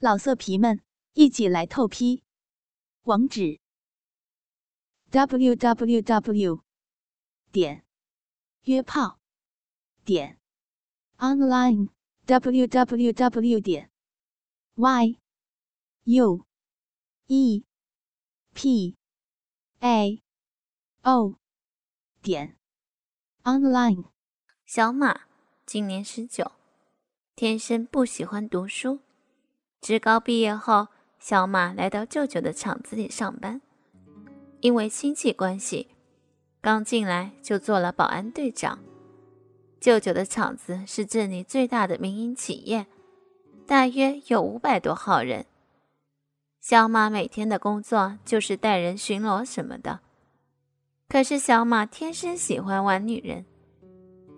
老色皮们，一起来透批！网址：w w w 点约炮点 online w w w 点 y u e p a o 点 online。小马今年十九，天生不喜欢读书。职高毕业后，小马来到舅舅的厂子里上班。因为亲戚关系，刚进来就做了保安队长。舅舅的厂子是镇里最大的民营企业，大约有五百多号人。小马每天的工作就是带人巡逻什么的。可是小马天生喜欢玩女人，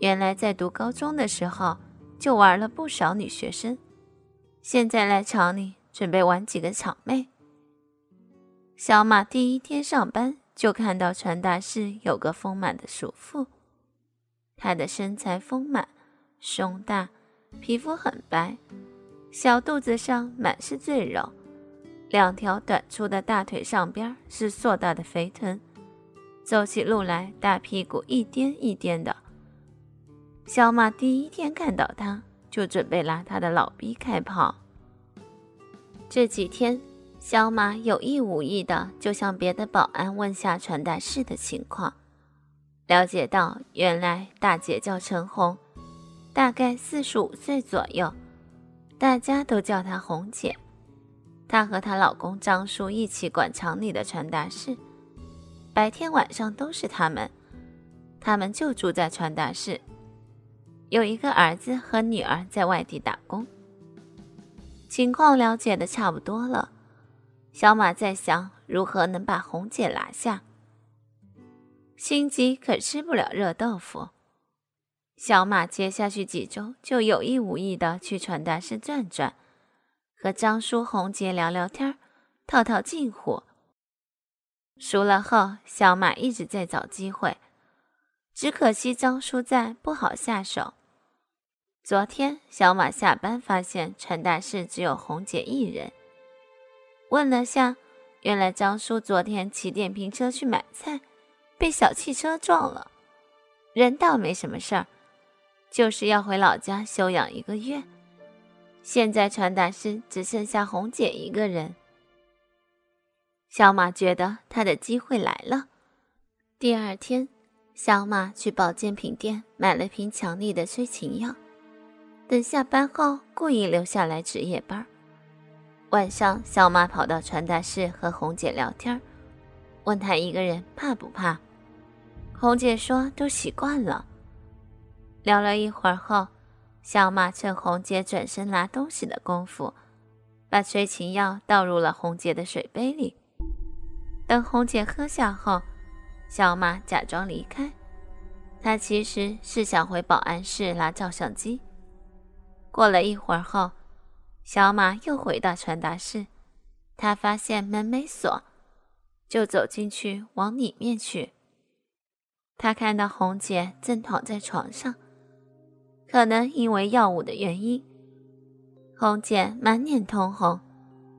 原来在读高中的时候就玩了不少女学生。现在来厂里准备玩几个场妹。小马第一天上班就看到传达室有个丰满的熟妇，她的身材丰满，胸大，皮肤很白，小肚子上满是赘肉，两条短粗的大腿上边是硕大的肥臀，走起路来大屁股一颠一颠的。小马第一天看到他。就准备拉他的老逼开炮。这几天，小马有意无意的就向别的保安问下传达室的情况，了解到原来大姐叫陈红，大概四十五岁左右，大家都叫她红姐。她和她老公张叔一起管厂里的传达室，白天晚上都是他们，他们就住在传达室。有一个儿子和女儿在外地打工，情况了解的差不多了。小马在想如何能把红姐拿下，心急可吃不了热豆腐。小马接下去几周就有意无意的去传达室转转，和张叔、红姐聊聊天，套套近乎。熟了后，小马一直在找机会，只可惜张叔在，不好下手。昨天，小马下班发现传达室只有红姐一人。问了下，原来张叔昨天骑电瓶车去买菜，被小汽车撞了。人倒没什么事儿，就是要回老家休养一个月。现在传达室只剩下红姐一个人。小马觉得他的机会来了。第二天，小马去保健品店买了瓶强力的催情药。等下班后，故意留下来值夜班。晚上，小马跑到传达室和红姐聊天，问她一个人怕不怕。红姐说都习惯了。聊了一会儿后，小马趁红姐转身拿东西的功夫，把催情药倒入了红姐的水杯里。等红姐喝下后，小马假装离开，他其实是想回保安室拿照相机。过了一会儿后，小马又回到传达室，他发现门没锁，就走进去往里面去。他看到红姐正躺在床上，可能因为药物的原因，红姐满脸通红，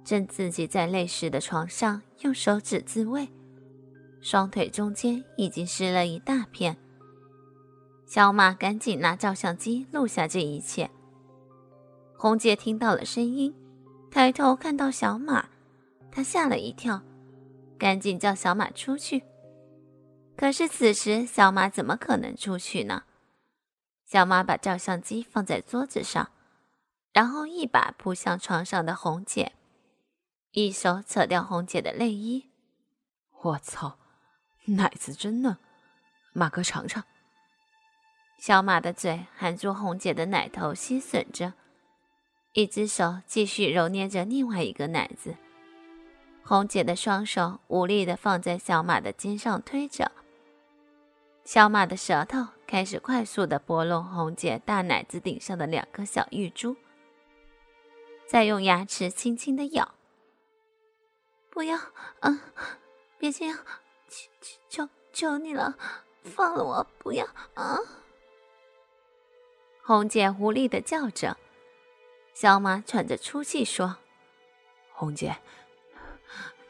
正自己在累湿的床上用手指自慰，双腿中间已经湿了一大片。小马赶紧拿照相机录下这一切。红姐听到了声音，抬头看到小马，她吓了一跳，赶紧叫小马出去。可是此时小马怎么可能出去呢？小马把照相机放在桌子上，然后一把扑向床上的红姐，一手扯掉红姐的内衣。我操，奶子真嫩，马哥尝尝。小马的嘴含住红姐的奶头，吸吮着。一只手继续揉捏着另外一个奶子，红姐的双手无力地放在小马的肩上推着，小马的舌头开始快速地拨弄红姐大奶子顶上的两颗小玉珠，再用牙齿轻轻地咬。不要，嗯，别这样，求求求你了，放了我，不要啊！红姐无力地叫着。小马喘着粗气说：“红姐，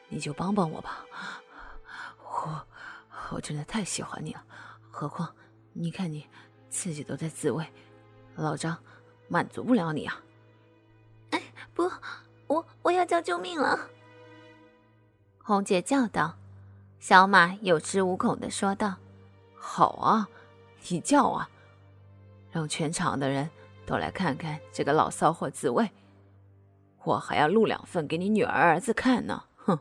你就帮帮我吧，我我真的太喜欢你了。何况你看你自己都在自慰，老张满足不了你啊！哎，不，我我要叫救命了！红姐叫道。小马有恃无恐的说道：“好啊，你叫啊，让全场的人都来看看这个老骚货自慰，我还要录两份给你女儿儿子看呢。”哼，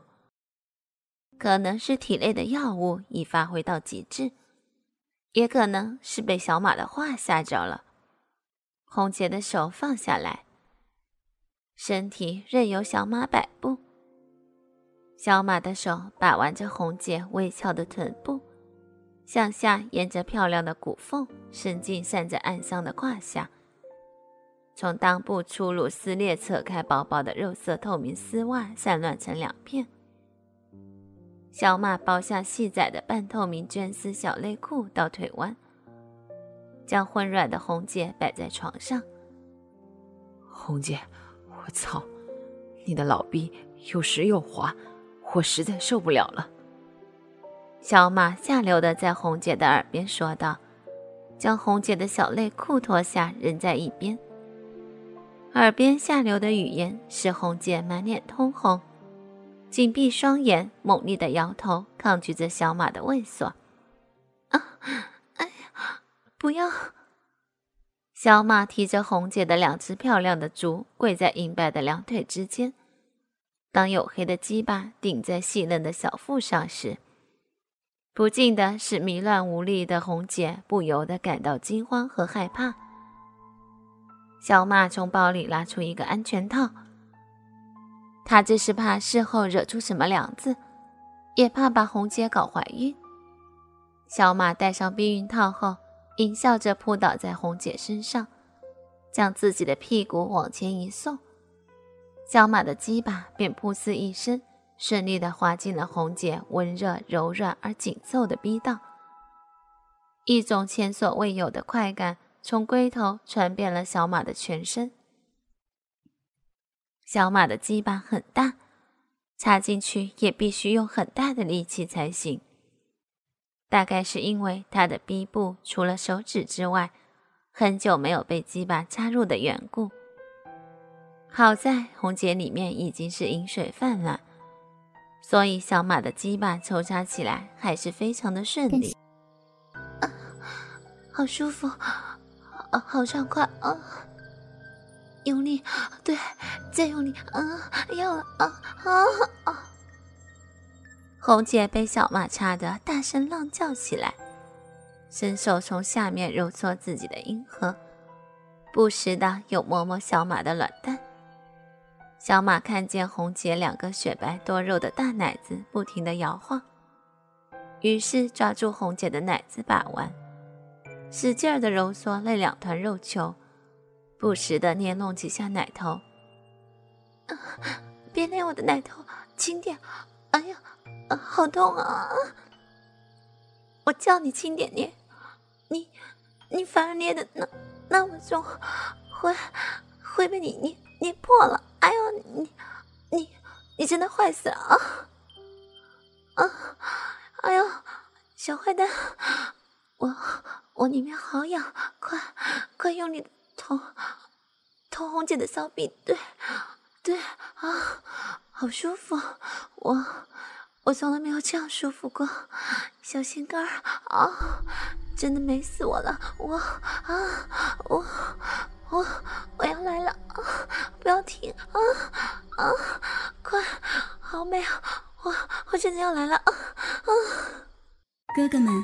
可能是体内的药物已发挥到极致，也可能是被小马的话吓着了。红姐的手放下来，身体任由小马摆布。小马的手把玩着红姐微翘的臀部，向下沿着漂亮的骨缝伸进散着暗香的胯下，从裆部粗鲁撕裂，扯开薄薄的肉色透明丝袜，散乱成两片。小马包下细窄的半透明绢丝小内裤到腿弯，将混软的红姐摆在床上。红姐，我操，你的老逼又湿又滑。我实在受不了了，小马下流的在红姐的耳边说道，将红姐的小内裤脱下扔在一边。耳边下流的语言使红姐满脸通红，紧闭双眼，猛烈的摇头，抗拒着小马的猥琐。啊，哎呀，不要！小马提着红姐的两只漂亮的足，跪在银白的两腿之间。当黝黑的鸡巴顶在细嫩的小腹上时，不禁的使迷乱无力的红姐不由得感到惊慌和害怕。小马从包里拉出一个安全套，他这是怕事后惹出什么梁子，也怕把红姐搞怀孕。小马戴上避孕套后，淫笑着扑倒在红姐身上，将自己的屁股往前一送。小马的鸡巴便噗呲一声，顺利地滑进了红姐温热、柔软而紧凑的逼道。一种前所未有的快感从龟头传遍了小马的全身。小马的鸡巴很大，插进去也必须用很大的力气才行。大概是因为他的逼部除了手指之外，很久没有被鸡巴插入的缘故。好在红姐里面已经是饮水泛滥，所以小马的鸡巴抽插起来还是非常的顺利，啊，好舒服，啊，好畅快啊！用力，对，再用力，啊，要了，啊啊啊！红姐被小马插得大声浪叫起来，伸手从下面揉搓自己的阴核，不时的又摸摸小马的卵蛋。小马看见红姐两个雪白多肉的大奶子不停的摇晃，于是抓住红姐的奶子把玩，使劲儿地揉搓那两团肉球，不时地捏弄几下奶头。别捏我的奶头，轻点！哎呀，好痛啊！我叫你轻点捏，你你反而捏的那那么重，会会被你捏捏破了。哎呦，你你你真的坏死了啊！啊，哎呦，小坏蛋，我我里面好痒，快快用你的头，头红姐的骚逼，对对啊，好舒服，我我从来没有这样舒服过，小心肝儿啊，真的美死我了，我啊我。我我要来了啊！不要停啊啊！快，好美啊！我我真的要来了啊啊！哥哥们，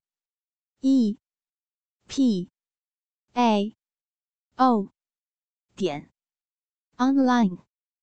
e p a o 点 online